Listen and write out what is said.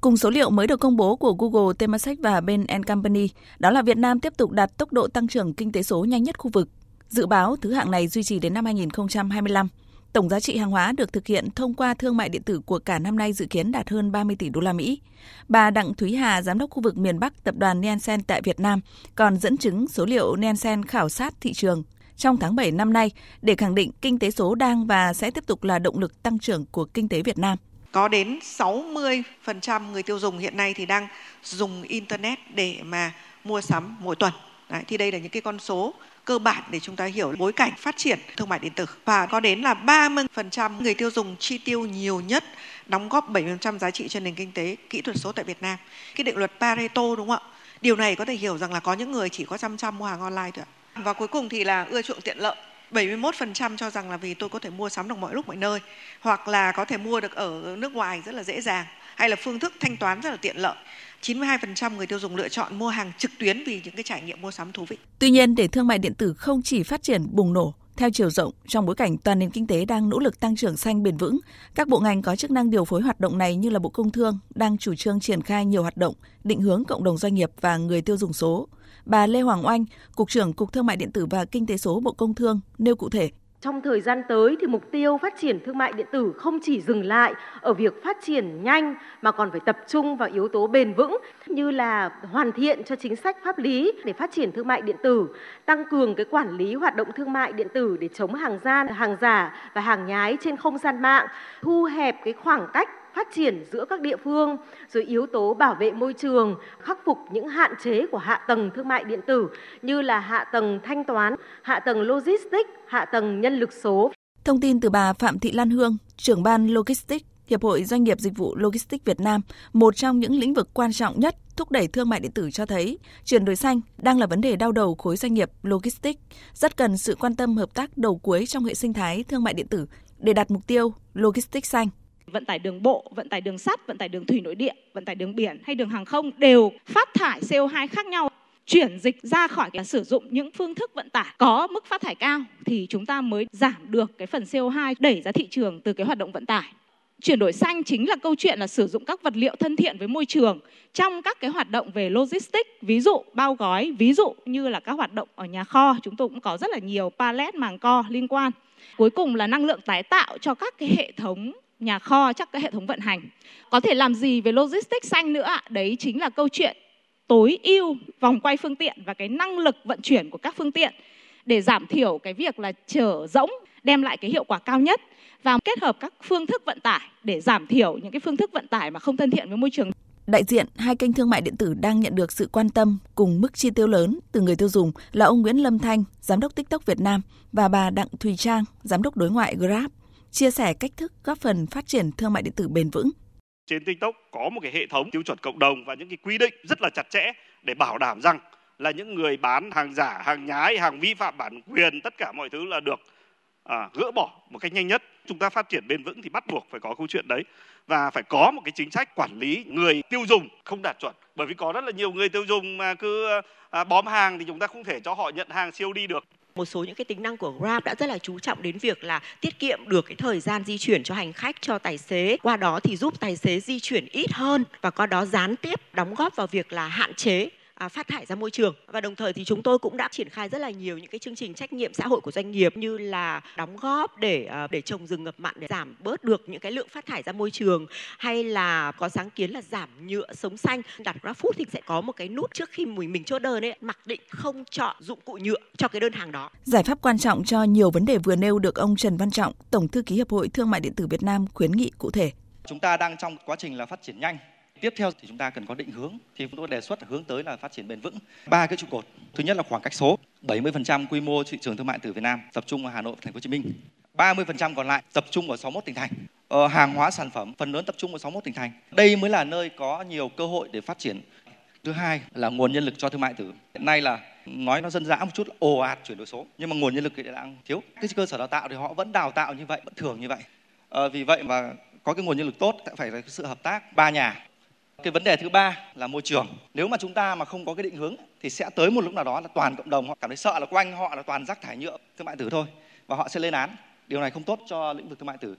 Cùng số liệu mới được công bố của Google, Temasek và Ben Company, đó là Việt Nam tiếp tục đạt tốc độ tăng trưởng kinh tế số nhanh nhất khu vực. Dự báo thứ hạng này duy trì đến năm 2025. Tổng giá trị hàng hóa được thực hiện thông qua thương mại điện tử của cả năm nay dự kiến đạt hơn 30 tỷ đô la Mỹ. Bà Đặng Thúy Hà, giám đốc khu vực miền Bắc tập đoàn Nielsen tại Việt Nam, còn dẫn chứng số liệu Nielsen khảo sát thị trường trong tháng 7 năm nay để khẳng định kinh tế số đang và sẽ tiếp tục là động lực tăng trưởng của kinh tế Việt Nam. Có đến 60% người tiêu dùng hiện nay thì đang dùng internet để mà mua sắm mỗi tuần. Đấy, thì đây là những cái con số cơ bản để chúng ta hiểu bối cảnh phát triển thương mại điện tử và có đến là 30% người tiêu dùng chi tiêu nhiều nhất đóng góp 70% giá trị cho nền kinh tế kỹ thuật số tại Việt Nam. Cái định luật Pareto đúng không ạ? Điều này có thể hiểu rằng là có những người chỉ có chăm chăm mua hàng online thôi ạ. Và cuối cùng thì là ưa chuộng tiện lợi. 71% cho rằng là vì tôi có thể mua sắm được mọi lúc mọi nơi hoặc là có thể mua được ở nước ngoài rất là dễ dàng hay là phương thức thanh toán rất là tiện lợi. 92% người tiêu dùng lựa chọn mua hàng trực tuyến vì những cái trải nghiệm mua sắm thú vị. Tuy nhiên, để thương mại điện tử không chỉ phát triển bùng nổ theo chiều rộng trong bối cảnh toàn nền kinh tế đang nỗ lực tăng trưởng xanh bền vững, các bộ ngành có chức năng điều phối hoạt động này như là Bộ Công Thương đang chủ trương triển khai nhiều hoạt động định hướng cộng đồng doanh nghiệp và người tiêu dùng số. Bà Lê Hoàng Oanh, Cục trưởng Cục Thương mại điện tử và Kinh tế số Bộ Công Thương nêu cụ thể. Trong thời gian tới thì mục tiêu phát triển thương mại điện tử không chỉ dừng lại ở việc phát triển nhanh mà còn phải tập trung vào yếu tố bền vững như là hoàn thiện cho chính sách pháp lý để phát triển thương mại điện tử, tăng cường cái quản lý hoạt động thương mại điện tử để chống hàng gian, hàng giả và hàng nhái trên không gian mạng, thu hẹp cái khoảng cách phát triển giữa các địa phương, rồi yếu tố bảo vệ môi trường, khắc phục những hạn chế của hạ tầng thương mại điện tử như là hạ tầng thanh toán, hạ tầng logistics, hạ tầng nhân lực số. Thông tin từ bà Phạm Thị Lan Hương, trưởng ban Logistics Hiệp hội Doanh nghiệp Dịch vụ Logistics Việt Nam, một trong những lĩnh vực quan trọng nhất thúc đẩy thương mại điện tử cho thấy chuyển đổi xanh đang là vấn đề đau đầu khối doanh nghiệp logistics, rất cần sự quan tâm hợp tác đầu cuối trong hệ sinh thái thương mại điện tử để đạt mục tiêu logistics xanh vận tải đường bộ, vận tải đường sắt, vận tải đường thủy nội địa, vận tải đường biển hay đường hàng không đều phát thải CO2 khác nhau chuyển dịch ra khỏi cái sử dụng những phương thức vận tải có mức phát thải cao thì chúng ta mới giảm được cái phần CO2 đẩy ra thị trường từ cái hoạt động vận tải. Chuyển đổi xanh chính là câu chuyện là sử dụng các vật liệu thân thiện với môi trường trong các cái hoạt động về logistics, ví dụ bao gói, ví dụ như là các hoạt động ở nhà kho, chúng tôi cũng có rất là nhiều pallet màng co liên quan. Cuối cùng là năng lượng tái tạo cho các cái hệ thống nhà kho chắc cái hệ thống vận hành. Có thể làm gì về logistics xanh nữa ạ? Đấy chính là câu chuyện tối ưu vòng quay phương tiện và cái năng lực vận chuyển của các phương tiện để giảm thiểu cái việc là chở rỗng đem lại cái hiệu quả cao nhất và kết hợp các phương thức vận tải để giảm thiểu những cái phương thức vận tải mà không thân thiện với môi trường. Đại diện hai kênh thương mại điện tử đang nhận được sự quan tâm cùng mức chi tiêu lớn từ người tiêu dùng là ông Nguyễn Lâm Thanh, giám đốc TikTok Việt Nam và bà Đặng Thùy Trang, giám đốc đối ngoại Grab chia sẻ cách thức góp phần phát triển thương mại điện tử bền vững. Trên TikTok có một cái hệ thống tiêu chuẩn cộng đồng và những cái quy định rất là chặt chẽ để bảo đảm rằng là những người bán hàng giả, hàng nhái, hàng vi phạm bản quyền tất cả mọi thứ là được à, gỡ bỏ một cách nhanh nhất. Chúng ta phát triển bền vững thì bắt buộc phải có câu chuyện đấy và phải có một cái chính sách quản lý người tiêu dùng không đạt chuẩn bởi vì có rất là nhiều người tiêu dùng mà cứ à, bóm hàng thì chúng ta không thể cho họ nhận hàng siêu đi được một số những cái tính năng của Grab đã rất là chú trọng đến việc là tiết kiệm được cái thời gian di chuyển cho hành khách, cho tài xế. Qua đó thì giúp tài xế di chuyển ít hơn và qua đó gián tiếp đóng góp vào việc là hạn chế À, phát thải ra môi trường và đồng thời thì chúng tôi cũng đã triển khai rất là nhiều những cái chương trình trách nhiệm xã hội của doanh nghiệp như là đóng góp để à, để trồng rừng ngập mặn để giảm bớt được những cái lượng phát thải ra môi trường hay là có sáng kiến là giảm nhựa sống xanh đặt GrabFood thì sẽ có một cái nút trước khi mình mình chốt đơn ấy mặc định không chọn dụng cụ nhựa cho cái đơn hàng đó. Giải pháp quan trọng cho nhiều vấn đề vừa nêu được ông Trần Văn Trọng, Tổng thư ký Hiệp hội Thương mại điện tử Việt Nam khuyến nghị cụ thể. Chúng ta đang trong quá trình là phát triển nhanh Tiếp theo thì chúng ta cần có định hướng thì chúng tôi đề xuất hướng tới là phát triển bền vững. Ba cái trụ cột. Thứ nhất là khoảng cách số. 70% quy mô thị trường thương mại từ Việt Nam tập trung ở Hà Nội và Thành phố Hồ Chí Minh. 30% còn lại tập trung ở 61 tỉnh thành. Ờ, hàng hóa sản phẩm phần lớn tập trung ở 61 tỉnh thành. Đây mới là nơi có nhiều cơ hội để phát triển. Thứ hai là nguồn nhân lực cho thương mại tử. Hiện nay là nói nó dân dã một chút là ồ ạt chuyển đổi số nhưng mà nguồn nhân lực thì đang thiếu. Cái cơ sở đào tạo thì họ vẫn đào tạo như vậy, vẫn thường như vậy. À, vì vậy mà có cái nguồn nhân lực tốt phải là sự hợp tác ba nhà cái vấn đề thứ ba là môi trường. Nếu mà chúng ta mà không có cái định hướng thì sẽ tới một lúc nào đó là toàn cộng đồng họ cảm thấy sợ là quanh họ là toàn rác thải nhựa, thương mại tử thôi và họ sẽ lên án. Điều này không tốt cho lĩnh vực thương mại tử.